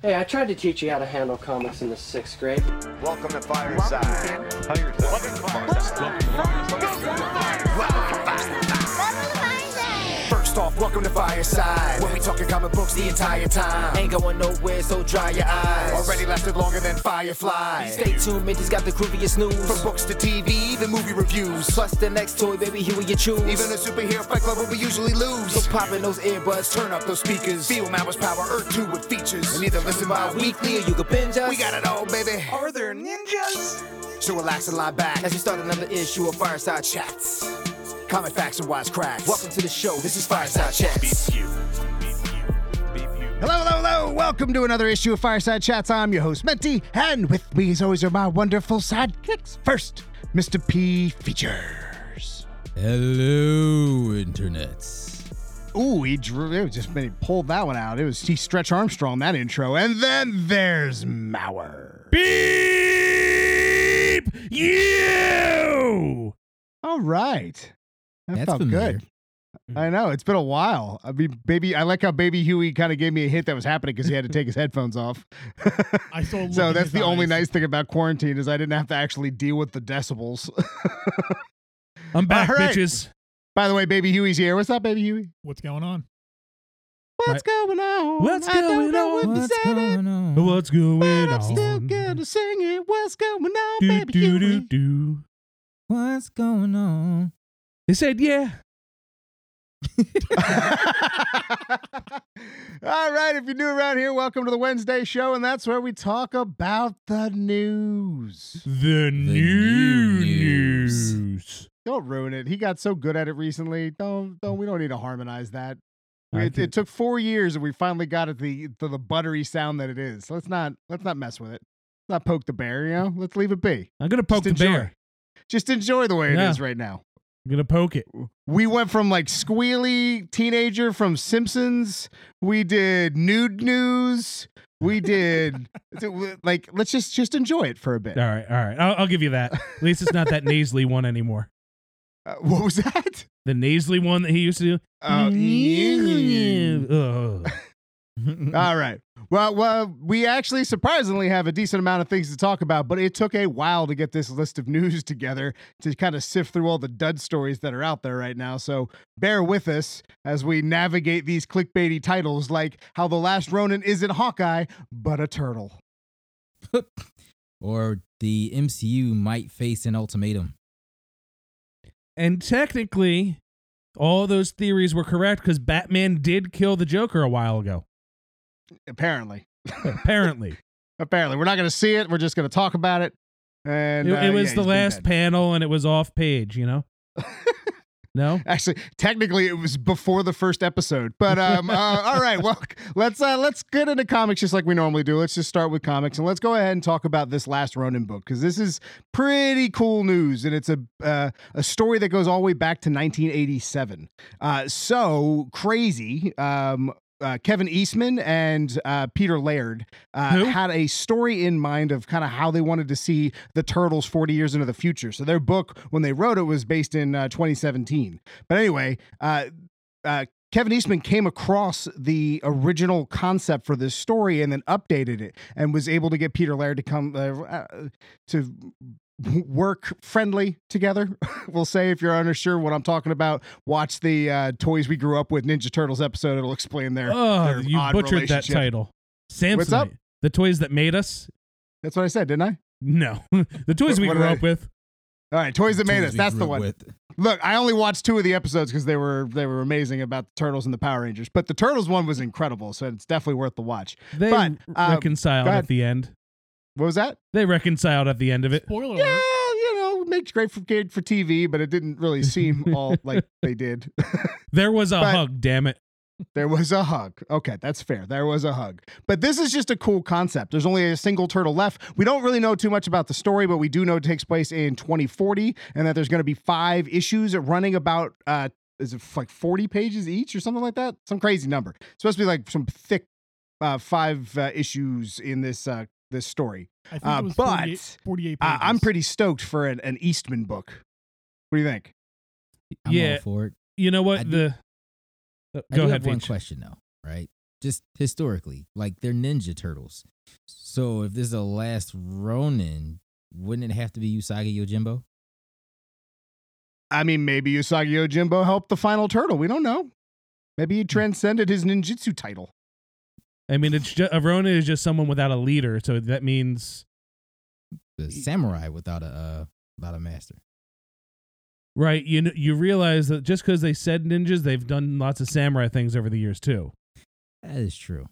Hey, I tried to teach you how to handle comics in the sixth grade. Welcome to Fireside. First off, welcome to Fireside. When we talking comic books the entire time. Ain't going nowhere, so dry your eyes. Already lasted longer than Firefly. Stay tuned, Minty's got the grooviest news. From books to TV, the movie reviews. Plus the next toy, baby, here you choose. Even a superhero fight club where we usually lose. So pop in those earbuds, turn up those speakers. Feel Mama's power, Earth 2 with features. And either listen by weekly or you can binge us. We got it all, baby. Are there ninjas? So relax and lie back as we start another issue of Fireside Chats. Comic facts and wise cracks. Welcome to the show. This is Fireside Chats. Hello, hello, hello. Welcome to another issue of Fireside Chats. I'm your host, Menti, and with me, as always, are my wonderful sidekicks. First, Mr. P Features. Hello, internets. Ooh, he drew, it was just when he pulled that one out. It was he Stretch Armstrong, that intro. And then there's Mauer. Beep you. All right. That That's felt familiar. good. I know. It's been a while. I mean, baby, I like how Baby Huey kind of gave me a hint that was happening because he had to take his headphones off. I saw. so that's his the only nice thing about quarantine is I didn't have to actually deal with the decibels. I'm back, All right. bitches. By the way, Baby Huey's here. What's up, Baby Huey? What's going on? What's going on? What's I don't going know on? if What's going on? What's going but on? I'm still gonna sing it. What's going on, do, Baby do, do, Huey? do. What's going on? They said, yeah. All right, if you're new around here, welcome to the Wednesday show, and that's where we talk about the news. The, new new news. news. Don't ruin it. He got so good at it recently. Don't don't we don't need to harmonize that. It, it took four years, and we finally got it the to the buttery sound that it is. So Let's not let's not mess with it. Let's not poke the bear, you know. Let's leave it be. I'm gonna poke the enjoy. bear. Just enjoy the way it Yeah. is right now. I'm gonna poke it. We went from like squealy teenager from Simpsons. We did nude news. We did like let's just just enjoy it for a bit. All right, all right. I'll, I'll give you that. At least it's not that nasally one anymore. Uh, what was that? The nasally one that he used to do. Uh, Ugh. all right. Well, well, we actually surprisingly have a decent amount of things to talk about, but it took a while to get this list of news together to kind of sift through all the dud stories that are out there right now. So bear with us as we navigate these clickbaity titles like how the last Ronin isn't Hawkeye, but a turtle. or the MCU might face an ultimatum. And technically, all those theories were correct because Batman did kill the Joker a while ago. Apparently. Apparently, Apparently. We're not going to see it. We're just going to talk about it. And it, uh, it was yeah, the last panel, and it was off page. You know, no. Actually, technically, it was before the first episode. But um, uh, all right, well, let's uh, let's get into comics just like we normally do. Let's just start with comics, and let's go ahead and talk about this last Ronin book because this is pretty cool news, and it's a uh, a story that goes all the way back to 1987. Uh, so crazy. Um, uh, Kevin Eastman and uh, Peter Laird uh, had a story in mind of kind of how they wanted to see the Turtles 40 years into the future. So their book, when they wrote it, was based in uh, 2017. But anyway, uh, uh, Kevin Eastman came across the original concept for this story and then updated it and was able to get Peter Laird to come uh, uh, to work friendly together. we'll say if you're unsure what I'm talking about, watch the uh, Toys We Grew Up with Ninja Turtles episode. It'll explain their. Oh, their you odd butchered that title. Samsonite. What's up? The toys that made us? That's what I said, didn't I? No, the toys What- we what grew did I- up with. All right, Toys That Made Us. That's the one. with. Look, I only watched two of the episodes because they were they were amazing about the turtles and the Power Rangers. But the turtles one was incredible, so it's definitely worth the watch. They But, uh, reconciled at the end. What was that? They reconciled at the end of it. Spoiler Yeah, alert. you know, it makes great for kid for TV, but it didn't really seem all like they did. There was a But- hug. Damn it. There was a hug. Okay, that's fair. There was a hug. But this is just a cool concept. There's only a single turtle left. We don't really know too much about the story, but we do know it takes place in 2040 and that there's going to be five issues running about uh is it like 40 pages each or something like that? Some crazy number. It's supposed to be like some thick uh five uh, issues in this uh this story. I think Uh, it was but, 48, 48 Uh, pages. I'm pretty stoked for an, an Eastman book. What do you think? I'm Yeah. all for it. You know I what? do- the Uh, I go do ahead, have one question though, right? just historically. Like they're Ninja Turtles. So if this is the last Ronin, wouldn't it have to be Usagi Yojimbo? I mean, maybe Usagi Yojimbo helped the final turtle. We don't know. Maybe he transcended his ninjutsu title. I mean, it's just a Ronin is just someone without a leader, so that means The samurai without a uh, without a master. right. You kn- you realize that just because they said ninjas, they've done lots of samurai things over the years too. That is true.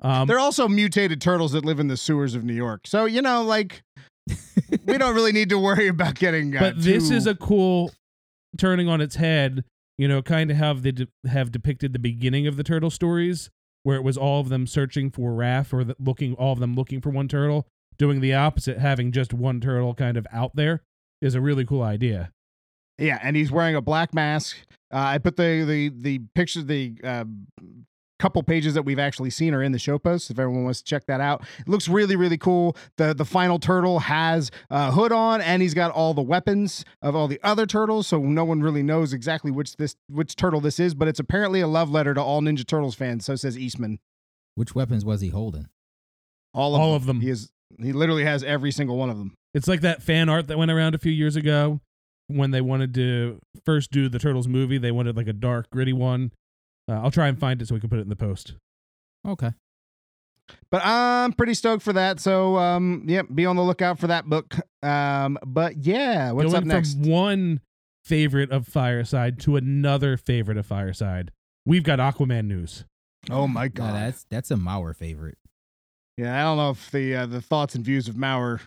Um, They're also mutated turtles that live in the sewers of New York. So, you know, like, we don't really need to worry about getting. Uh, but this too- is a cool turning on its head. You know, kind of how they de- have depicted the beginning of the turtle stories, where it was all of them searching for Raph, or the, looking all of them looking for one turtle. Doing the opposite, having just one turtle kind of out there, is a really cool idea. Yeah, and he's wearing a black mask. Uh, I put the the the pictures, the uh, couple pages that we've actually seen are in the show post. If everyone wants to check that out, it looks really really cool. the The final turtle has a hood on, and he's got all the weapons of all the other turtles. So no one really knows exactly which this which turtle this is, but it's apparently a love letter to all Ninja Turtles fans. So says Eastman. Which weapons was he holding? All of All them. of them. He is. He literally has every single one of them. It's like that fan art that went around a few years ago when they wanted to first do the Turtles movie. They wanted like a dark, gritty one. Uh, I'll try and find it so we can put it in the post. Okay. But I'm pretty stoked for that. So um, yeah, be on the lookout for that book. Um, but yeah, what's Going up next? from one favorite of Fireside to another favorite of Fireside, we've got Aquaman news. Oh my Nah, god. that's that's a Mauer favorite. yeah, I don't know if the uh, the thoughts and views of Mauer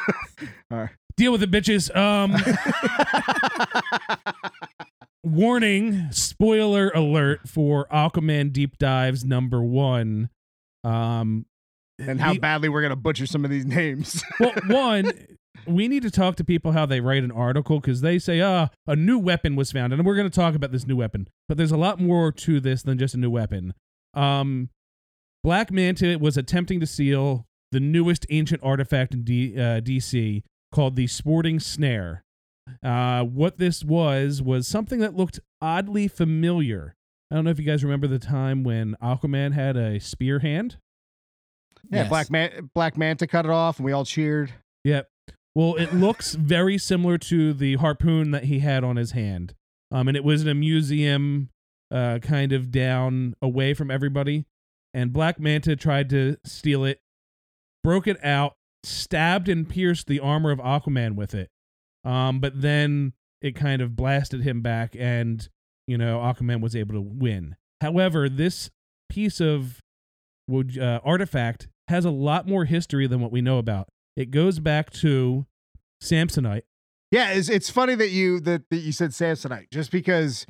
are. Deal with it, bitches. Um, warning, spoiler alert for Aquaman Deep Dives number one. Um, and how badly we're gonna butcher some of these names. well, one, we need to talk to people how they write an article because they say, ah, a new weapon was found. And we're going to talk about this new weapon. But there's a lot more to this than just a new weapon. Um, Black Manta was attempting to seal the newest ancient artifact in D, uh, DC called the Starving Snare. Uh, what this was, was something that looked oddly familiar. I don't know if you guys remember the time when Aquaman had a spear hand. yeah, Yes. Black Man- Black Manta cut it off, and we all cheered. Yep. Well, it looks very similar to the harpoon that he had on his hand. Um, and it was in a museum, uh, kind of down away from everybody. And Black Manta tried to steal it, broke it out, stabbed and pierced the armor of Aquaman with it. Um, but then it kind of blasted him back, and you know Aquaman was able to win. However, this piece of uh, artifact has a lot more history than what we know about. It goes back to Samsonite. Yeah, it's, it's funny that you that, that you said Samsonite, just because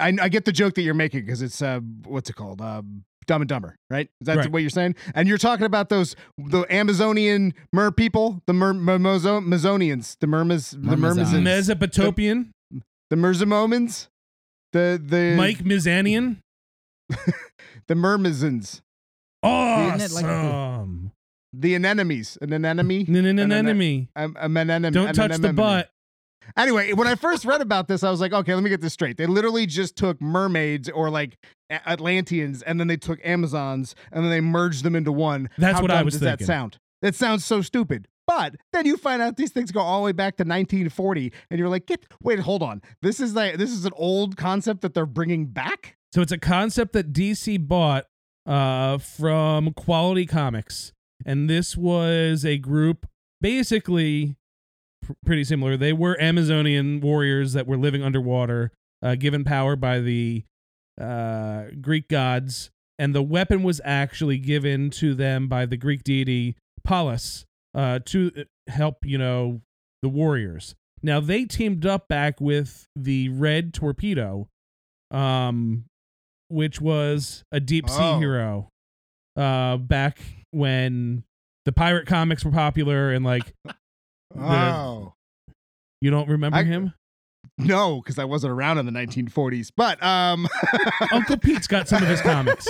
I, I get the joke that you're making because it's uh what's it called uh, Dumb and Dumber, right? Is that Right. what you're saying? And you're talking about those the Amazonian mer people, the mer Mermozo- Mezonians, the Mermas, the Mermazons. Mermazons, Mesopotamian, the Merzamomans, the the Mike Mizanian. the Mermazons, Isn't like Awesome. the anemones, an anemone, An- an- enemy. um, anemone. Don't touch the butt. Anyway, when I first read about this, I was like, okay, let me get this straight. They literally just took mermaids or like A- Atlanteans, and then they took Amazons, and then they merged them into one. That's How what I was does thinking. that sound? That sounds so stupid. But then you find out these things go all the way back to 1940, and you're like, get wait, hold on. This is like this is an old concept that they're bringing back. So it's a concept that DC bought uh, from Quality Comics, and this was a group basically pr- pretty similar. They were Amazonian warriors that were living underwater, uh, given power by the uh, Greek gods, and the weapon was actually given to them by the Greek deity Pallas uh, to uh, help, you know, the warriors. Now they teamed up back with the Red Torpedo, um, which was a deep sea Oh. hero, uh, back when the pirate comics were popular and like Oh you don't remember I- him. no, because I wasn't around in the 1940s. But um, Uncle Pete's got some of his comics.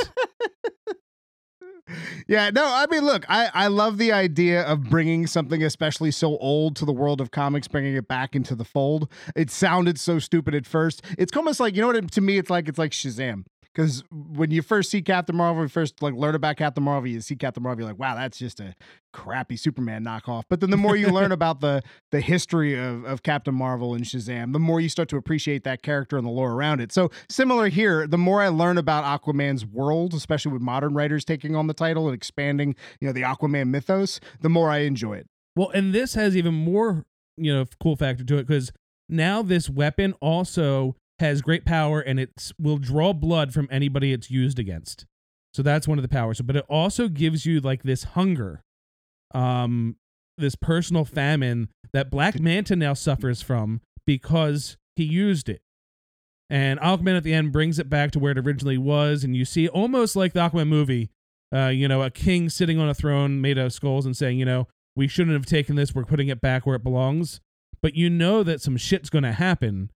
yeah, no, I mean, look, I, I love the idea of bringing something especially so old to the world of comics, bringing it back into the fold. It sounded so stupid at first. It's almost like, you know what, it, to me, it's like, it's like Shazam. Because when you first see Captain Marvel, you first like learn about Captain Marvel, you see Captain Marvel, you're like, wow, that's just a crappy Superman knockoff. But then the more you learn about the the history of, of Captain Marvel and Shazam, the more you start to appreciate that character and the lore around it. So similar here, the more I learn about Aquaman's world, especially with modern writers taking on the title and expanding, you know, the Aquaman mythos, the more I enjoy it. Well, and this has even more, you know, cool factor to it because now this weapon also has great power and it will draw blood from anybody it's used against. So that's one of the powers. But it also gives you like this hunger, um, this personal famine that Black Manta now suffers from because he used it. And Aquaman at the end brings it back to where it originally was, and you see almost like the Aquaman movie, uh, you know, a king sitting on a throne made of skulls and saying, you know, we shouldn't have taken this, we're putting it back where it belongs. But you know that some shit's going to happen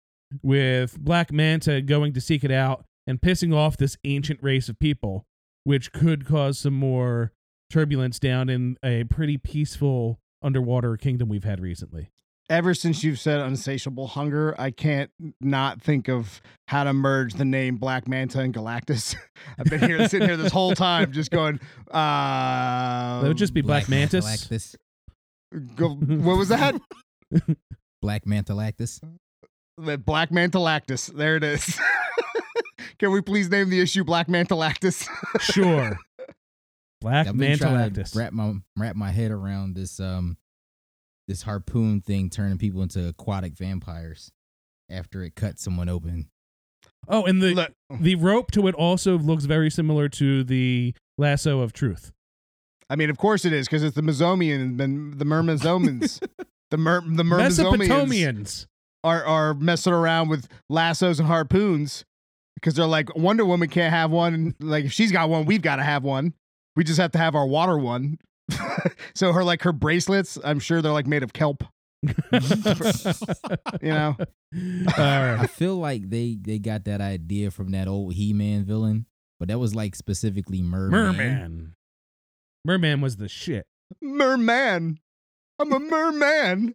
with Black Manta going to seek it out and pissing off this ancient race of people, which could cause some more turbulence down in a pretty peaceful underwater kingdom we've had recently. Ever since you've said unsatiable hunger, I can't not think of how to merge the name Black Manta and Galactus. I've been here sitting here this whole time just going, uh That would just be Black, Mantis. Mantalactus. go, what was that? Black Mantalactus. The Black Mantalactus. There it is. Can we please name the issue Black Mantalactus? Sure. Black I've been trying Mantalactus. wrap my wrap my head around this um this harpoon thing turning people into aquatic vampires after it cut someone open. Oh, and the Look, the rope to it also looks very similar to the lasso of truth. I mean, of course it is because it's the Mesomian, the, the Myrmizomans. the Mer, the Myrmizomians Mesopotamians. Are are messing around with lassos and harpoons because they're like Wonder Woman can't have one. Like if she's got one, we've got to have one. We just have to have our water one. so her like her bracelets, I'm sure they're like made of kelp. You know, All I feel like they they got that idea from that old He-Man villain, but that was like specifically Merman. Merman. Merman was the shit. merman. I'm a merman.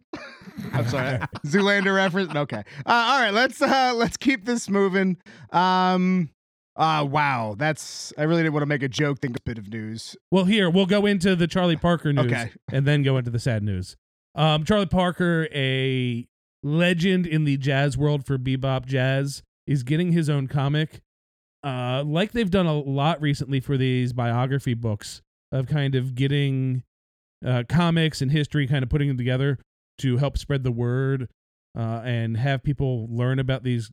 I'm sorry, Zoolander reference. Okay. Uh, all right, let's uh let's keep this moving. Um. Uh, wow, that's I really didn't want to make a joke. Think a bit of news. Well, here we'll go into the Charlie Parker news Okay. and then go into the sad news. Um, Charlie Parker, a legend in the jazz world for bebop jazz, is getting his own comic. Uh, like they've done a lot recently for these biography books of kind of getting uh, comics and history, kind of putting them together to help spread the word uh, and have people learn about these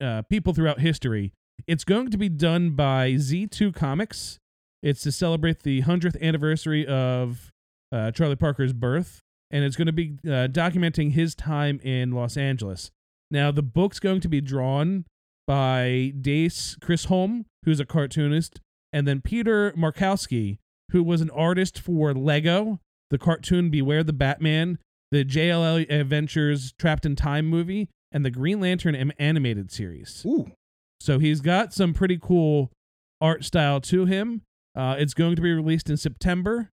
uh, people throughout history. It's going to be done by Z2 Comics. It's to celebrate the 100th anniversary of uh, Charlie Parker's birth, and it's going to be uh, documenting his time in Los Angeles. Now, the book's going to be drawn by Dave Chisholm, who's a cartoonist, and then Peter Markowski, who was an artist for Lego, the cartoon Beware the Batman, the JLA Adventures Trapped in Time movie, and the Green Lantern am- animated series. Ooh, So he's got some pretty cool art style to him. Uh, it's going to be released in September,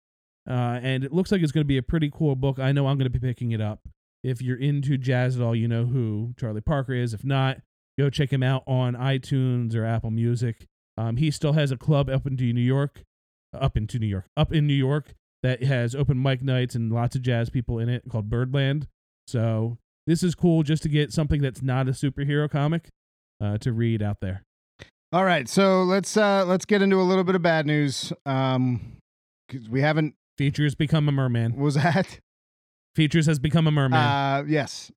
uh, and it looks like it's going to be a pretty cool book. I know I'm going to be picking it up. If you're into jazz at all, you know who Charlie Parker is. If not, go check him out on iTunes or Apple Music. Um, he still has a club up into New York, up into New York, up in New York that has open mic nights and lots of jazz people in it called Birdland. So this is cool just to get something that's not a superhero comic uh, to read out there. All right, so let's uh let's get into a little bit of bad news. Um, 'cause we haven't. Features become a merman. Was that? Features has become a merman. Uh, yes.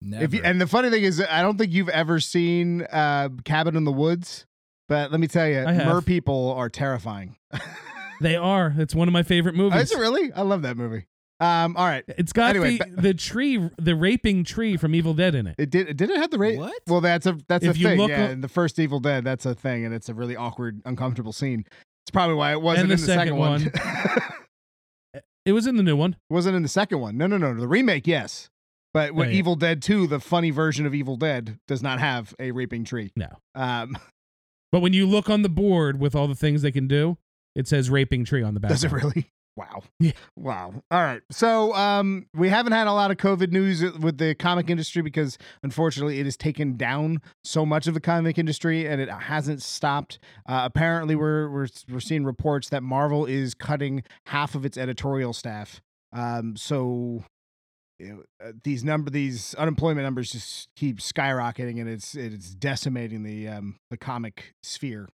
Never. If you, and the funny thing is, I don't think you've ever seen uh Cabin in the Woods, but let me tell you, mer people are terrifying. they are. It's one of my favorite Oh, movies. is it really? I love that movie. Um, all right. It's got Anyway, the, the tree, the raping tree from Evil Dead in it. It did. Did it have the rape? What? Well, that's a that's If a you thing. look yeah, up- in the first Evil Dead, that's a thing, and it's a really awkward, uncomfortable scene. It's probably why it wasn't the in the second, second one. It was in the new one. It wasn't in the second one. No, no, no. The remake, yes, but what Oh, yeah. Evil Dead Two, the funny version of Evil Dead, does not have a raping tree. No. Um, But when you look on the board with all the things they can do, it says raping tree on the back. does it really? Wow. Yeah. Wow. All right. So um, we haven't had a lot of COVID news with the comic industry because unfortunately it has taken down so much of the comic industry and it hasn't stopped. Uh, apparently, we're we're we're seeing reports that Marvel is cutting half of its editorial staff. Um, so know, uh, these number these unemployment numbers just keep skyrocketing and it's it's decimating the um the comic sphere.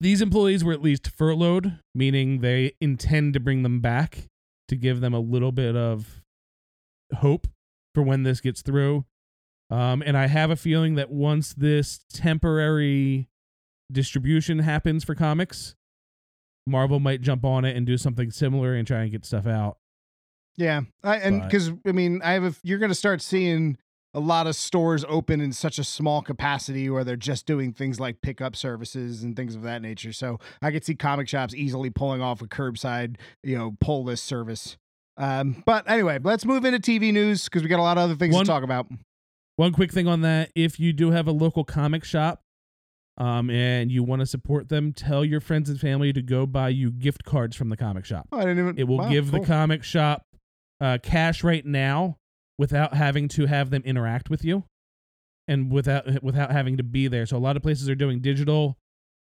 These employees were at least furloughed, meaning they intend to bring them back to give them a little bit of hope for when this gets through. Um, and I have a feeling that once this temporary distribution happens for comics, Marvel might jump on it and do something similar and try and get stuff out. Yeah, I, and because I mean, I have a, you're going to start seeing a lot of stores open in such a small capacity where they're just doing things like pickup services and things of that nature. So I could see comic shops easily pulling off a curbside, you know, pull list service. Um, but anyway, let's move into TV news because we got a lot of other things One- to talk about. One quick thing on that if you do have a local comic shop um, and you want to support them, tell your friends and family to go buy you gift cards from the comic shop. Oh, I didn't even. It will wow, give cool. the comic shop uh, cash right now without having to have them interact with you and without without having to be there. So a lot of places are doing digital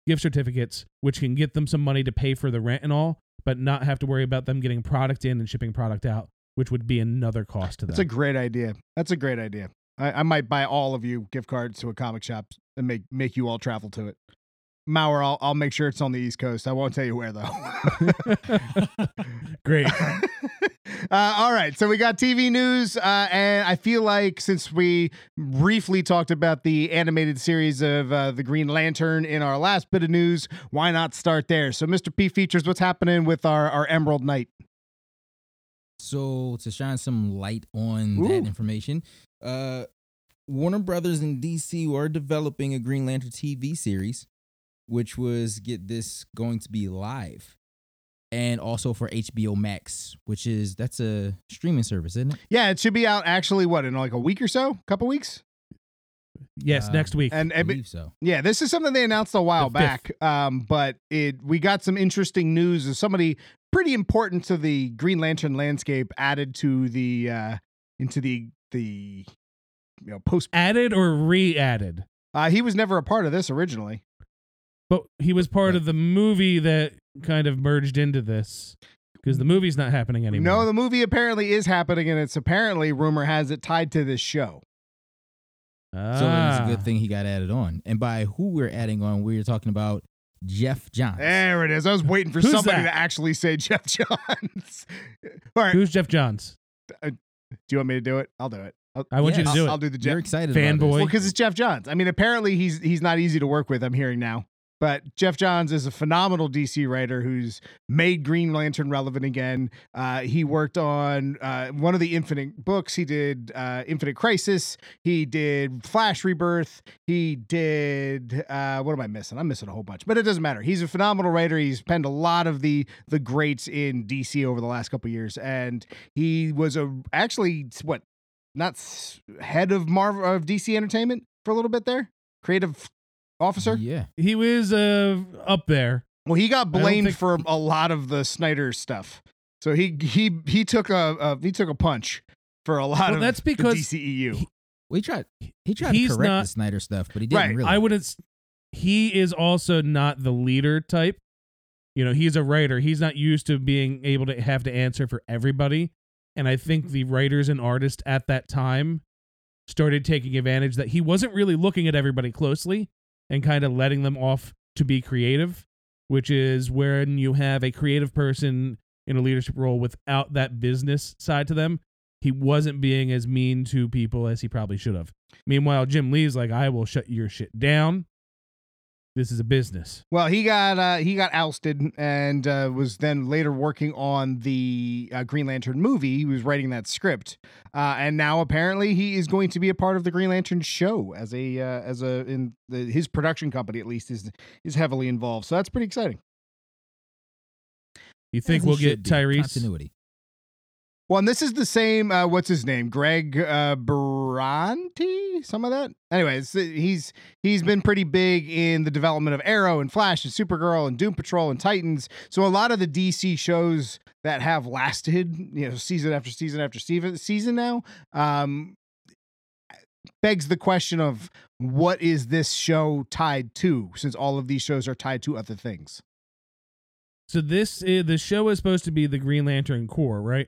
gift certificates, which can get them some money to pay for the rent and all, but not have to worry about them getting product in and shipping product out, which would be another cost to them. That's a great idea. That's a great idea. I, I might buy all of you gift cards to a comic shop and make make you all travel to it. Mauer, I'll I'll make sure it's on the East Coast. I won't tell you where though. Great. uh, all right, so we got TV news, uh, and I feel like since we briefly talked about the animated series of uh, the Green Lantern in our last bit of news, why not start there? So, Mr. P features, what's happening with our our Emerald Knight? So to shine some light on Ooh. that information, uh, Warner Brothers and DC are developing a Green Lantern TV series, which was get this going to be live, and also for HBO Max, which is that's a streaming service, isn't it? Yeah, it should be out actually. What in like a week or so, couple weeks? yes, Uh, next week. And, I and believe so. Yeah, this is something they announced a while The back. Um, but it we got some interesting news of somebody pretty important to the Green Lantern landscape added to the uh into the the you know post added or re-added. uh he was never a part of this originally. But he was part of the movie that kind of merged into this because the movie's not happening anymore. No, the movie apparently is happening and it's apparently rumor has it tied to this show. So it's a Ah. good thing he got added on. And by who we're adding on, we're talking about Geoff Johns. There it is. I was waiting for Who's somebody that? to actually say Geoff Johns. All right. Who's Geoff Johns? Do you want me to do it? I'll do it. I'll, I want you to do I'll, it. I'll do the Jeff. You're excited Fanboy. about Well, because it's Geoff Johns. I mean, apparently he's he's not easy to work with. I'm hearing now, but Geoff Johns is a phenomenal DC writer who's made Green Lantern relevant again. Uh, he worked on uh, one of the Infinite books. He did uh, Infinite Crisis. He did Flash Rebirth. He did uh, what am I missing? I'm missing a whole bunch, but it doesn't matter. He's a phenomenal writer. He's penned a lot of the the greats in DC over the last couple years, and he was a actually what not head of Marvel of DC Entertainment for a little bit there, creative officer. Yeah. He was uh, up there. Well, he got blamed think- for a lot of the Snyder stuff, so he he he took a, a he took a punch for a lot Well, of that's the because DCEU. he- We tried. He tried He's to correct not- the Snyder stuff, but he didn't Right. really. I wouldn't. He is also not the leader type. You know, he's a writer. He's not used to being able to have to answer for everybody. And I think the writers and artists at that time started taking advantage that he wasn't really looking at everybody closely and kind of letting them off to be creative, which is when you have a creative person in a leadership role without that business side to them. He wasn't being as mean to people as he probably should have. Meanwhile, Jim Lee's like, I will shut your shit down. This is a business. Well, he got uh, he got ousted and uh, was then later working on the uh, Green Lantern movie. He was writing that script, uh, and now apparently he is going to be a part of the Green Lantern show as a uh, as a in the, his production company at least is is heavily involved. So that's pretty exciting. You think we'll get. Tyrese? Continuity. Well, and this is the same. Uh, what's his name? Greg uh, Ber- Some of that. Anyways, he's he's been pretty big in the development of Arrow and Flash and Supergirl and Doom Patrol and Titans. So a lot of the DC shows that have lasted, you know, season after season after season season now, um, begs the question of what is this show tied to? Since all of these shows are tied to other things. So this is, the show is supposed to be the Green Lantern Corps, right?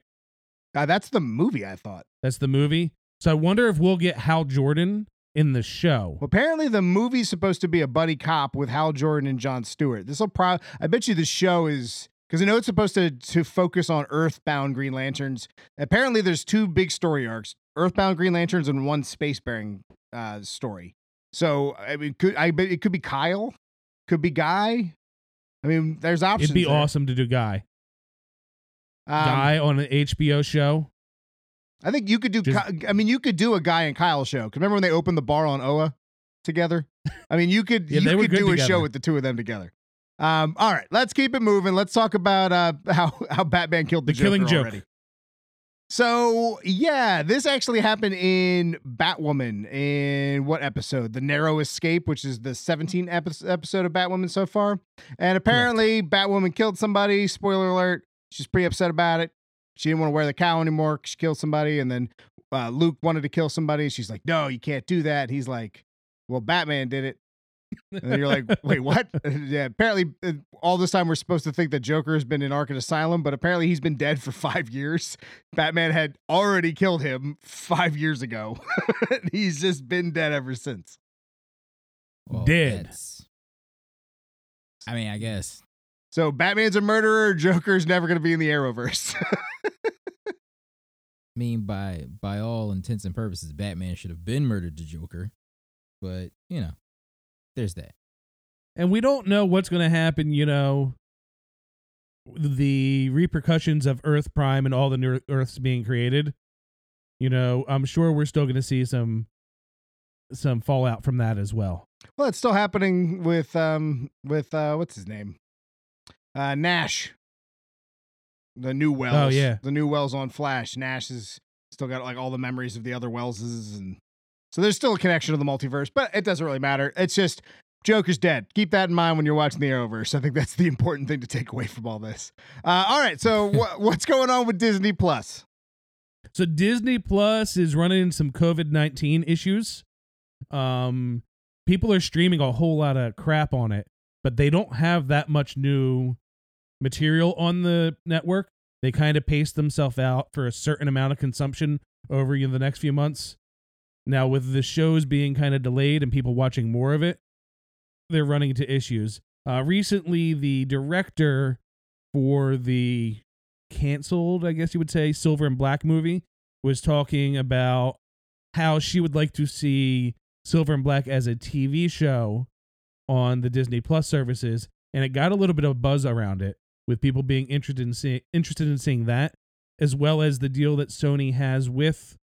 Uh, that's the movie I thought. That's the movie. So I wonder if we'll get Hal Jordan in the show. Well, apparently the movie's supposed to be a buddy cop with Hal Jordan and John Stewart. This will probably. I bet you the show is because I know it's supposed to to focus on Earthbound Green Lanterns. Apparently, there's two big story arcs: Earthbound Green Lanterns and one spacefaring uh, story. So I mean, could I? bet It could be Kyle, could be Guy. I mean, there's options. It'd be there. awesome to do Guy. Um, Guy on an HBO show. I think you could do. Just- I mean, you could do a Guy and Kyle show. remember when they opened the bar on Oa together? I mean, you could. Yeah, you could do a show with the two of them together. Um, all right, let's keep it moving. Let's talk about uh, how how Batman killed the, The Killing Joker Joke. already. So yeah, this actually happened in Batwoman in what episode? The Narrow Escape, which is the 17th epi- episode of Batwoman so far. And apparently, Batwoman killed somebody. Spoiler alert: she's pretty upset about it. She didn't want to wear the cow anymore. 'cause She killed somebody, and then uh, Luke wanted to kill somebody. She's like, "No, you can't do that." He's like, "Well, Batman did it." And you're like, "Wait, what?" yeah. Apparently, uh, all this time we're supposed to think that Joker has been in Arkham Asylum, but apparently he's been dead for five years. Batman had already killed him five years ago. he's just been dead ever since. Well, Dead. I mean, I guess. So Batman's a murderer. Joker's never going to be in the Arrowverse. I mean, by by all intents and purposes, Batman should have been murdered to Joker. But you know, there's that. and we don't know what's going to happen you know the repercussions of earth prime and all the new earths being created you know i'm sure we're still going to see some some fallout from that as well well, it's still happening with um with uh what's his name? Uh Nash. The new Wells. Oh, yeah. The new Wells on Flash. Nash has still got like all the memories of the other Wellses and so there's still a connection to the multiverse, but it doesn't really matter. It's just Joker's dead. Keep that in mind when you're watching the Arrowverse. I think that's the important thing to take away from all this. Uh, all right, so wh- what's going on with Disney Plus? so disney plus is running some covid-19 issues um people are streaming a whole lot of crap on it but they don't have that much new material on the network they kind of pace themselves out for a certain amount of consumption over you know, the next few months. Now with the shows being kind of delayed and people watching more of it they're running into issues. Uh recently the director for the canceled, I guess you would say, Silver and Black movie was talking about how she would like to see Silver and Black as a TV show on the Disney Plus services, and it got a little bit of buzz around it with people being interested in seeing interested in seeing that, as well as the deal that Sony has with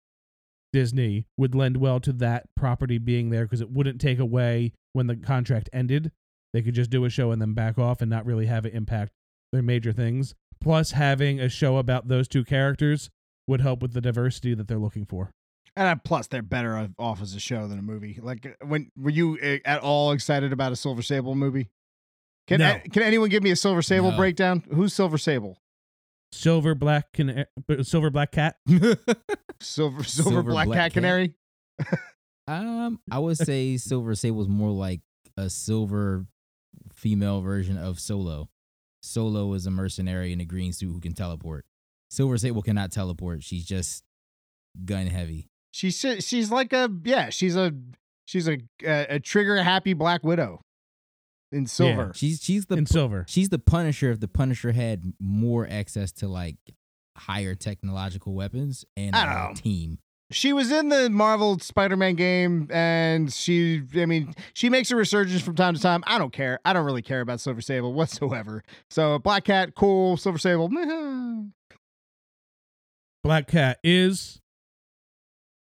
Disney would lend well to that property being there because it wouldn't take away when the contract ended. They could just do a show and then back off and not really have it impact their major things. Plus, having a show about those two characters would help with the diversity that they're looking for. And uh, plus, they're better off as a show than a movie. Like, when were you uh, at all excited about a Silver Sable movie? Can No. can anyone give me a Silver Sable No. breakdown? Who's Silver Sable? Silver Black can Silver Black Cat. Silver Silver, Silver Black, Black Cat Cat? Canary. um, I would say Silver Sable's more like a silver female version of Solo. Solo is a mercenary in a green suit who can teleport. Silver Sable cannot teleport. She's just gun heavy. She's she's like a yeah. She's a she's a a, a trigger happy Black Widow in silver. She's she's the in silver. she's the Punisher if the Punisher had more access to like higher technological weapons and I a don't know. team. She was in the Marvel Spider-Man game, and she, I mean, she makes a resurgence from time to time. I don't care. I don't really care about Silver Sable whatsoever. So Black Cat, cool. Silver Sable, meh. Black Cat is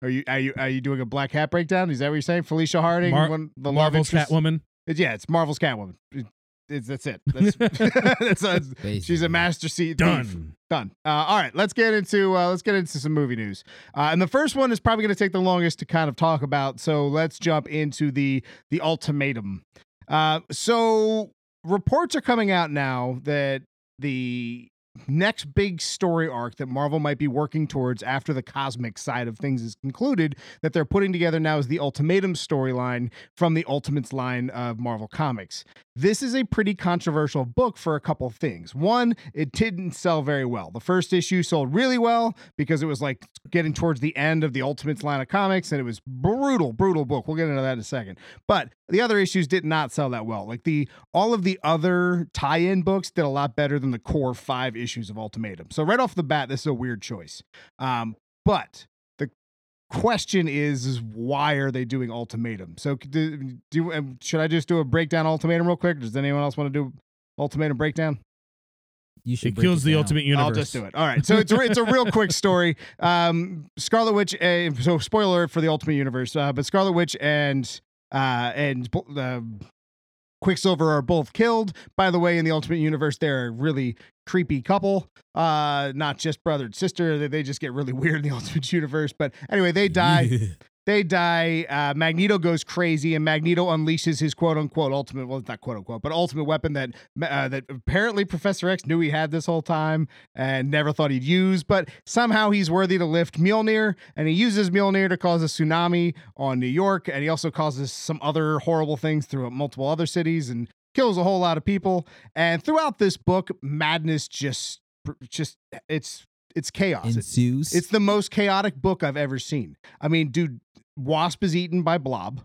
Are you are you are you doing a Black Cat breakdown? Is that what you're saying? Felicia Harding, Mar- one, the love Marvel's interest? Catwoman. It's- Yeah, it's Marvel's Catwoman. it's, that's it. That's, that's, that's- she's a master seat thief. Done. Done. Uh, all right, let's get into uh, let's get into some movie news. Uh, and the first one is probably going to take the longest to kind of talk about. So let's jump into the the ultimatum. Uh, so reports are coming out now that the next big story arc that Marvel might be working towards after the cosmic side of things is concluded that they're putting together now is the Ultimatum storyline from the Ultimates line of Marvel Comics. This is a pretty controversial book for a couple things. One, it didn't sell very well. The first issue sold really well because it was like getting towards the end of the Ultimates line of comics and it was brutal, brutal book. We'll get into that in a second. But the other issues did not sell that well. Like the all of the other tie-in books did a lot better than the core 5 issues of Ultimatum. So right off the bat this is a weird choice. Um but the question is, is why are they doing ultimatum? So do, do um, should I just do a breakdown ultimatum real quick? Does anyone else want to do ultimatum breakdown? You should It break kills the down. ultimate universe. I'll just do it. All right. So it's a, it's a real quick story. Um, Scarlet Witch. Uh, so spoiler for the Ultimate Universe. Uh, but Scarlet Witch and uh, and uh, Quicksilver are both killed. By the way, in the Ultimate Universe, they're a really creepy couple. Uh, not just brother and sister. They, they just get really weird in the Ultimate Universe. But anyway, they die. They die. Uh, Magneto goes crazy, and Magneto unleashes his quote unquote ultimate. Well, not quote unquote, but ultimate weapon that uh, that apparently Professor X knew he had this whole time and never thought he'd use. But somehow he's worthy to lift Mjolnir, and he uses Mjolnir to cause a tsunami on New York, and he also causes some other horrible things through multiple other cities and kills a whole lot of people. And throughout this book, madness just just it's it's chaos. It's- ensues. it's the most chaotic book I've ever seen. I mean, dude, Wasp is eaten by Blob.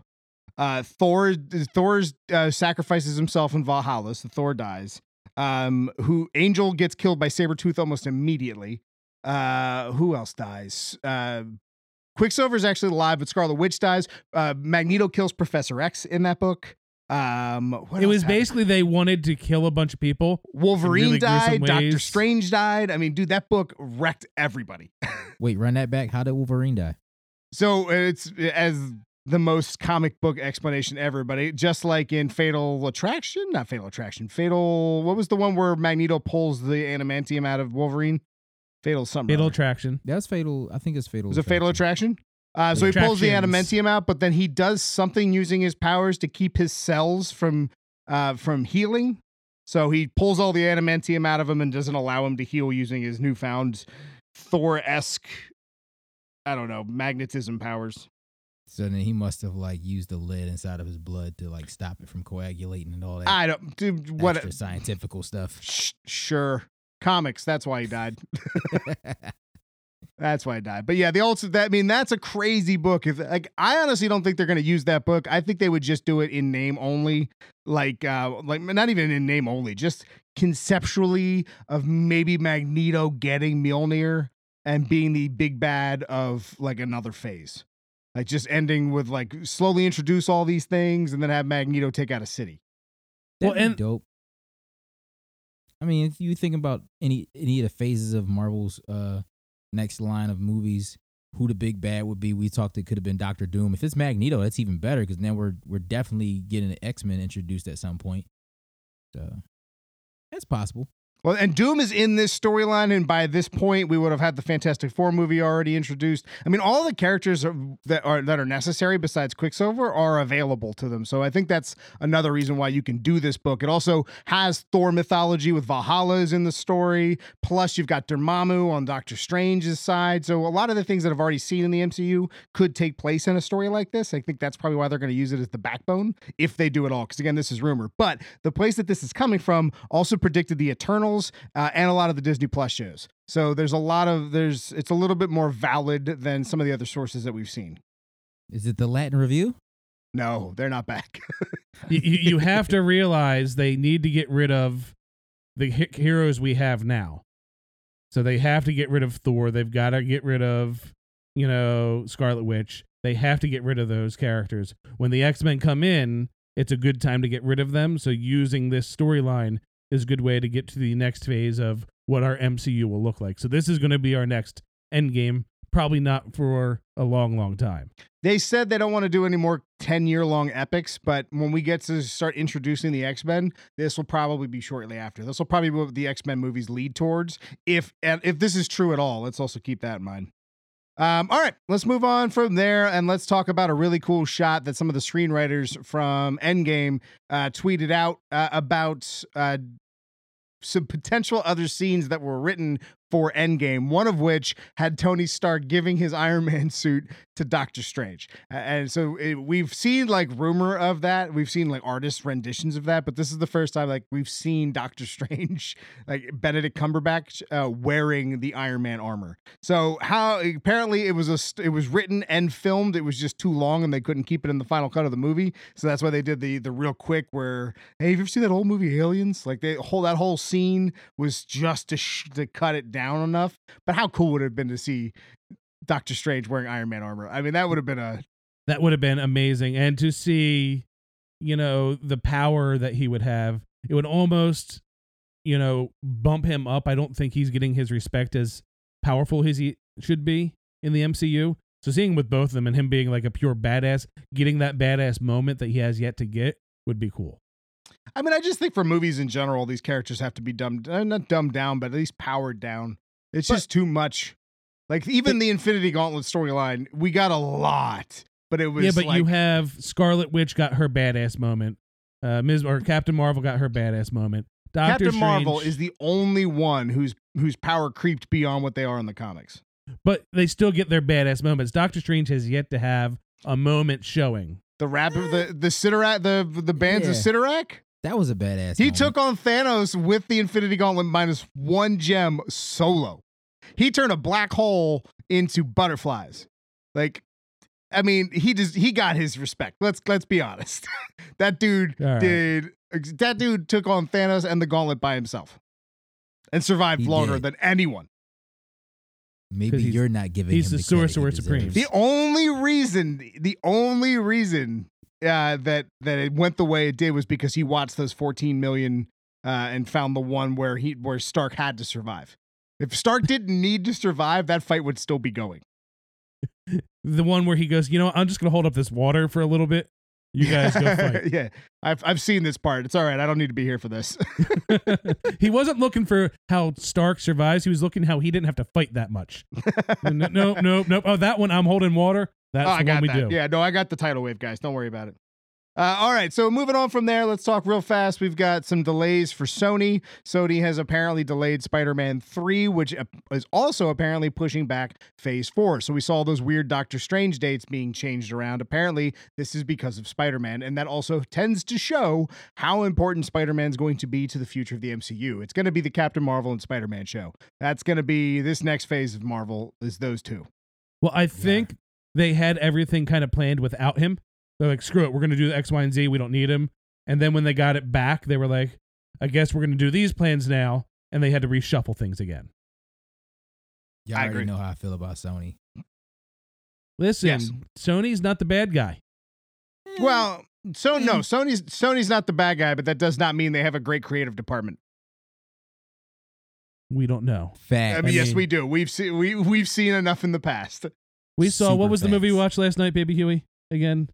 Uh, Thor Thor's uh, sacrifices himself in Valhalla, so Thor dies. Um, who Angel gets killed by Sabretooth almost immediately. Uh, who else dies? Uh, is actually alive, but Scarlet Witch dies. Uh, Magneto kills Professor X in that book. Um, what it was happened? basically they wanted to kill a bunch of people. Wolverine really died. Doctor. Strange died. I mean, dude, that book wrecked everybody. Wait, run that back. How did Wolverine die? So it's as the most comic book explanation ever, but it, just like in Fatal Attraction, not Fatal Attraction, Fatal. What was the one where Magneto pulls the adamantium out of Wolverine? Fatal something. Fatal or other. attraction. That's fatal. I think it's fatal. Was it Fatal Attraction. Attraction? Uh, so he pulls the adamantium out, but then he does something using his powers to keep his cells from uh, from healing. So he pulls all the adamantium out of him and doesn't allow him to heal using his newfound Thor esque, I don't know, magnetism powers. So then he must have like used the lead inside of his blood to like stop it from coagulating and all that I don't, dude. What? extra scientifical stuff. Sh- sure. Comics. That's why he died. That's why I died. But yeah, the also that I mean that's a crazy book. If like I honestly don't think they're gonna use that book. I think they would just do it in name only. Like uh like not even in name only, just conceptually of maybe Magneto getting Mjolnir and being the big bad of like another phase. Like just ending with like slowly introduce all these things and then have Magneto take out a city. Well, That'd be and- dope. I mean, if you think about any any of the phases of Marvel's uh next line of movies, who the big bad would be, we talked it could have been Doctor Doom. If it's Magneto, that's even better because then we're we're definitely getting the X Men introduced at some point. So that's possible. Well, and Doom is in this storyline, and by this point, we would have had the Fantastic Four movie already introduced. I mean, all the characters are, that are that are necessary besides Quicksilver are available to them. So I think that's another reason why you can do this book. It also has Thor mythology with Valhalla is in the story. Plus, you've got Dormammu on Doctor Strange's side. So a lot of the things that I've already seen in the MCU could take place in a story like this. I think that's probably why they're going to use it as the backbone if they do it all. Because again, this is rumor. But the place that this is coming from also predicted the Eternals uh, and a lot of the Disney Plus shows. So there's a lot of there's it's a little bit more valid than some of the other sources that we've seen. Is it the Latin review? No, they're not back. you, you you have to realize they need to get rid of the heroes we have now. So they have to get rid of Thor. They've got to get rid of, you know, Scarlet Witch. They have to get rid of those characters. When the X Men come in, it's a good time to get rid of them. So using this storyline is a good way to get to the next phase of what our MCU will look like. So this is going to be our next Endgame. probably not for a long, long time. They said they don't want to do any more 10 year long epics, but when we get to start introducing the X Men, this will probably be shortly after. This will probably be what the X Men movies lead towards. If and if this is true at all, let's also keep that in mind. Um, all right, let's move on from there and let's talk about a really cool shot that some of the screenwriters from Endgame uh, tweeted out uh, about uh, some potential other scenes that were written for Endgame, one of which had Tony Stark giving his Iron Man suit to Doctor Strange. And so it, we've seen like rumor of that. We've seen like artist renditions of that, but this is the first time like we've seen Doctor Strange, like Benedict Cumberbatch, uh, wearing the Iron Man armor. So how apparently it was a it was written and filmed. It was just too long and they couldn't keep it in the final cut of the movie. So that's why they did the the real quick where hey, have you ever seen that old movie Aliens? Like they whole that whole scene was just to sh- to cut it down enough. But how cool would it have been to see Doctor Strange wearing Iron Man armor? I mean, that would have been a That would have been amazing. And to see, you know, the power that he would have, it would almost, you know, bump him up. I don't think he's getting his respect as powerful as he should be in the MCU. So seeing with both of them and him being like a pure badass, getting that badass moment that he has yet to get would be cool. I mean, I just think for movies in general, these characters have to be dumbed, uh, not dumbed down, but at least powered down. It's But- just too much. Like even the Infinity Gauntlet storyline, we got a lot, but it was yeah, but like, you have Scarlet Witch got her badass moment. Uh, Ms. or Captain Marvel got her badass moment. Doctor Captain Marvel is the only one whose whose power creeped beyond what they are in the comics. but they still get their badass moments. Doctor Strange has yet to have a moment showing. The rap, of the the Cyttorak, the the bands of Yeah. Cyttorak. That was a badass. He moment. took on Thanos with the Infinity Gauntlet minus one gem solo. He turned a black hole into butterflies. Like, I mean, he just he got his respect. Let's let's be honest. that dude All right. did. That dude took on Thanos and the Gauntlet by himself, and survived He longer did. than anyone. Maybe you're not giving he's him the the, credit he Sorcerer Supreme. The only reason, the only reason uh, that that it went the way it did was because he watched those 14 million uh, and found the one where he where Stark had to survive. If Stark didn't need to survive, that fight would still be going. The one where he goes, you know, I'm just gonna hold up this water for a little bit. You guys go fight. yeah, I've I've seen this part. It's all right. I don't need to be here for this. he wasn't looking for how Stark survives. He was looking how he didn't have to fight that much. no, no, no, no. Oh, that one I'm holding water. That's oh, the I got one we do. Yeah, no, I got the tidal wave, guys. Don't worry about it. Uh, all right, so moving on from there, let's talk real fast. We've got some delays for Sony. Sony has apparently delayed Spider Man 3, which uh, is also apparently pushing back Phase 4. So we saw those weird Doctor Strange dates being changed around. Apparently, this is because of Spider Man, and that also tends to show how important Spider Man's going to be to the future of the MCU. It's going to be the Captain Marvel and Spider Man show. That's going to be this next phase of Marvel, is those two. Well, I think they had everything kind of planned without him. They're like, screw it, we're gonna do the X, Y, and Z. We don't need him. And then when they got it back, they were like, I guess we're gonna do these plans now, and they had to reshuffle things again. Y'all I already agree. know how I feel about Sony. Listen, Yes. Sony's not the bad guy. Well, so no, Mm. Sony's Sony's not the bad guy, but that does not mean they have a great creative department. We don't know. Fact. I mean, yes, mean- we do. We've seen we we've seen enough in the past. We saw what Super was the movie we watched last night, Baby Huey? Again,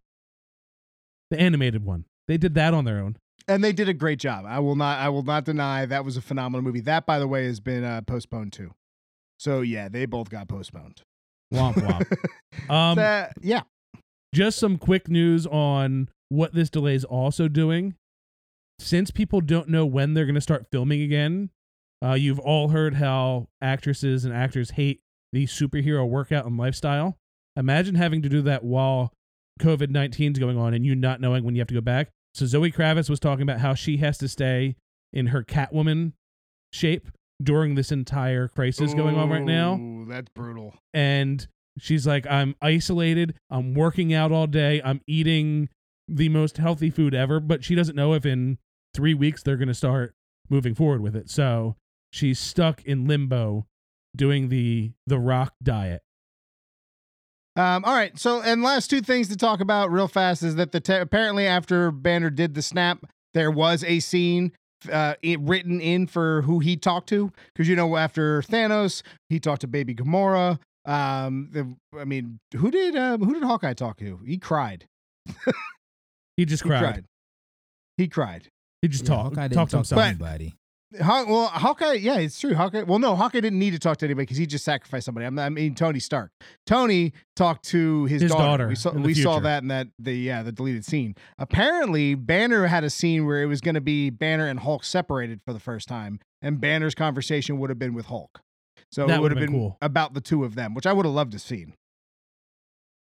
the animated one. They did that on their own. And they did a great job. I will not I will not deny that was a phenomenal movie. That by the way has been uh, postponed too. So yeah, they both got postponed. Womp womp. um, That- yeah. just some quick news on what this delay is also doing. Since people don't know when they're going to start filming again, uh, you've all heard how actresses and actors hate the superhero workout and lifestyle. Imagine having to do that while COVID 19 is going on and you not knowing when you have to go back. So Zoe Kravitz was talking about how she has to stay in her Catwoman shape during this entire crisis going on right now. That's brutal. and she's like i'm isolated. I'm working out all day. I'm eating the most healthy food ever. But she doesn't know if in three weeks they're going to start moving forward with it. So she's stuck in limbo doing the the rock diet Um, all right. So, and last two things to talk about real fast is that the te- apparently after Banner did the snap, there was a scene uh, it, written in for who he talked to because you know after Thanos, he talked to Baby Gamora. Um, the, I mean, who did um, who did Hawkeye talk to? He cried. He just He cried. cried. He cried. He just Yeah, talked. Hawkeye Talked to talk himself. to anybody. Haw- well, Hawkeye, yeah, it's true. Hawkeye, well, no, Hawkeye didn't need to talk to anybody because he just sacrificed somebody. I'm- I mean, Tony Stark. Tony talked to his, His daughter. daughter We saw we saw that in that the yeah the deleted scene. Apparently, Banner had a scene where it was going to be Banner and Hulk separated for the first time, and Banner's conversation would have been with Hulk. So That it would have been been cool. about the two of them, which I would have loved to see.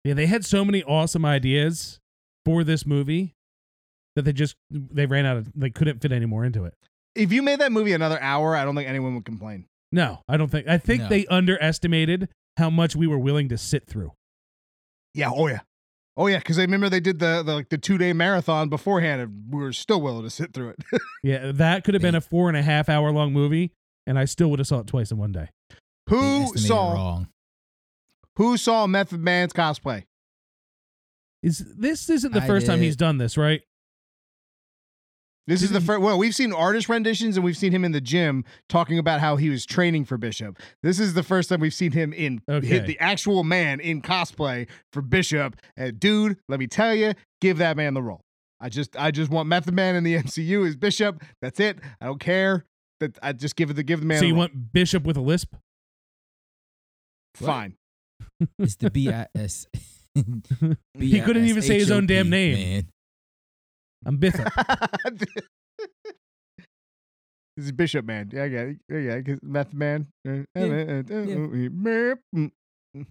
Yeah, they had so many awesome ideas for this movie that they just they ran out of they couldn't fit any more into it. If you made that movie another hour, I don't think anyone would complain. No, I don't think. I think No. they underestimated how much we were willing to sit through. Yeah. Oh yeah. Oh yeah. Because I remember they did the, the like the two day marathon beforehand, and we were still willing to sit through it. Yeah, that could have been a four and a half hour long movie, and I still would have saw it twice in one day. They who estimated saw wrong. who saw Method Man's cosplay? Is this isn't the I first time did. he's done this, right? This is the Didn't first. Well, we've seen artist renditions and we've seen him in the gym talking about how he was training for Bishop. This is the first time we've seen him in Okay. the actual man in cosplay for Bishop. And dude, let me tell you, give that man the role. I just, I just want Method Man in the MCU as Bishop. That's it. I don't care. That I just give it the give the man. so the you role. want Bishop with a lisp? fine. It's the BIS. he couldn't even say his own damn name. Man. I'm Bishop. this is Bishop Man. Yeah, I got it. Yeah, yeah. 'cause Method Man.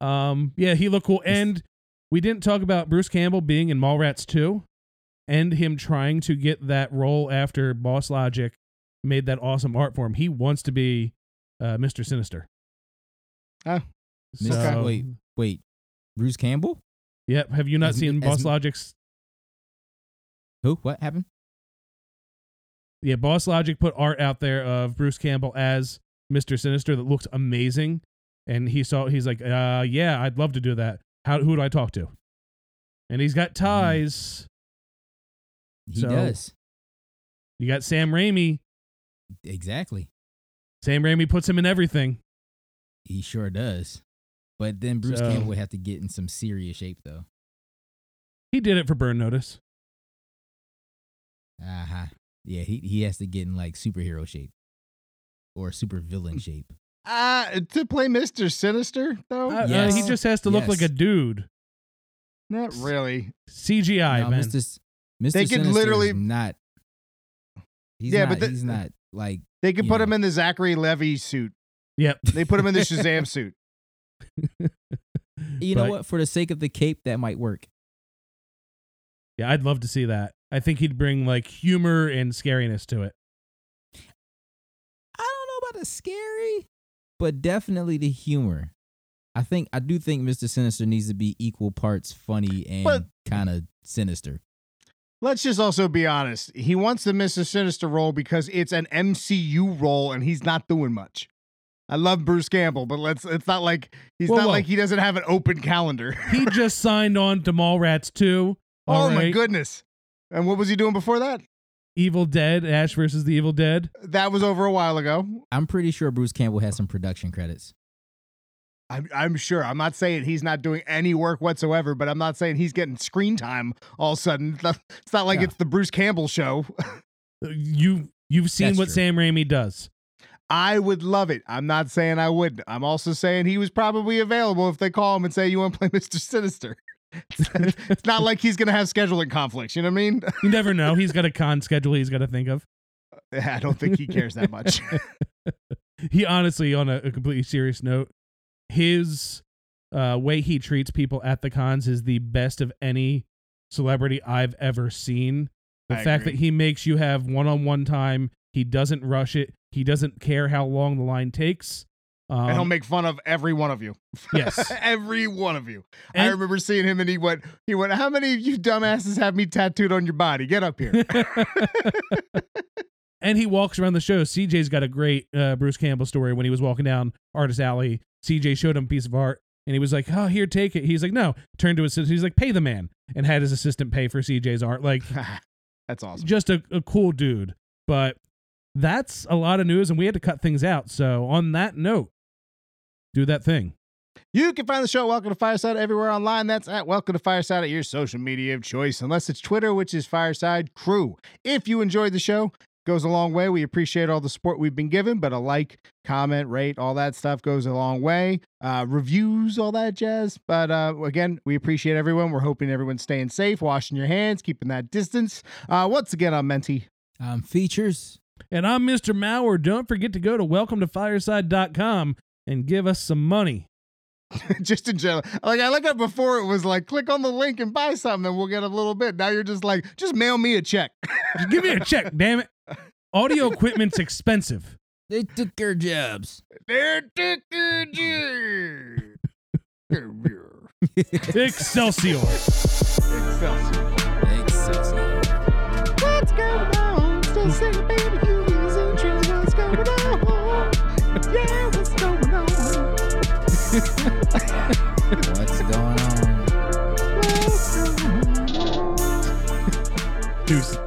Um, yeah, he looked cool. And we didn't talk about Bruce Campbell being in Mallrats 2 and him trying to get that role after Boss Logic made that awesome art for him. He wants to be uh, Mr. Sinister. Oh. So, Okay. Wait. Wait, Bruce Campbell? Yep. Have you not As- seen as- Boss Logic's? Who? What happened? Yeah, Boss Logic put art out there of Bruce Campbell as Mr. Sinister that looks amazing. And he saw, he's like, uh, yeah, I'd love to do that. How, who do I talk to? And he's got ties. He So- does. You got Sam Raimi. Exactly. Sam Raimi puts him in everything. He sure does. But then Bruce So- Campbell would have to get in some serious shape though. He did it for Burn Notice. Uh-huh. Yeah, he, he has to get in like superhero shape. Or super villain shape. Uh, to play Mr. Sinister, though? Uh, uh, he just has to look Yes. like a dude. Not really. CGI, no, man. Mr. S- Mr. They could literally- is not He's Yeah, not, but the- he's not like They could You put him in the Zachary Levi suit. Yep. They put him in the Shazam suit. you know But- what? For the sake of the cape, that might work. Yeah, I'd love to see that. I think he'd bring like humor and scariness to it. I don't know about the scary, but definitely the humor. I think I do think Mr. Sinister needs to be equal parts funny and kind of sinister. Let's just also be honest. He wants the Mr. Sinister role because it's an MCU role and he's not doing much. I love Bruce Campbell, but let's it's not like he's Whoa, not whoa. like he doesn't have an open calendar. He just signed on to Mallrats 2. Oh All my goodness. And what was he doing before that? Evil Dead, Ash versus the Evil Dead. That was over a while ago. I'm pretty sure Bruce Campbell has some production credits. I'm, I'm sure. I'm not saying he's not doing any work whatsoever, but I'm not saying he's getting screen time all of a sudden. It's not, like Yeah. it's the Bruce Campbell show. Uh, You you've seen That's what true. Sam Raimi does. I would love it. I'm not saying I wouldn't. I'm also saying he was probably available if they call him and say, You want to play Mr. Sinister? It's not like he's going to have scheduling conflicts. You know what I mean? You never know. He's got a con schedule he's got to think of. I don't think he cares that much. he honestly, on a, a completely serious note, his uh, way he treats people at the cons is the best of any celebrity I've ever seen. The I fact agree. that he makes you have one on one time, he doesn't rush it, he doesn't care how long the line takes. Um, and he'll make fun of every one of you. Yes. every one of you. I remember seeing him and he went, he went, How many of you dumbasses have me tattooed on your body? Get up here. and he walks around the show. CJ's got a great uh, Bruce Campbell story when he was walking down Artist Alley. CJ showed him a piece of art and he was like, Oh, here, take it. He's like, No. Turned to his assistant. He's like, Pay the man. And had his assistant pay for CJ's art. Like, That's awesome. just a, a cool dude. But that's a lot of news and we had to cut things out. So, on that note, do that thing. You can find the show Welcome to Fireside everywhere online. That's at Welcome to Fireside at your social media of choice, unless it's Twitter, which is Fireside Crew. If you enjoyed the show, goes a long way. We appreciate all the support we've been given, but a like, comment, rate, all that stuff goes a long way. Uh, reviews, all that jazz. But uh, again, we appreciate everyone. We're hoping everyone's staying safe, washing your hands, keeping that distance. Uh, once again, I'm Menti. Um, features. And I'm Mr. Mauer. Don't forget to go to welcometofireside.com and give us some money. just in general. Like I like it before it was like click on the link and buy something and we'll get a little bit. Now you're just like, just mail me a check. Just give me a check, damn it. Audio equipment's expensive. They took their jobs. They took a Excelsior. Excelsior. Excelsior. What's going on? What's? Deuces.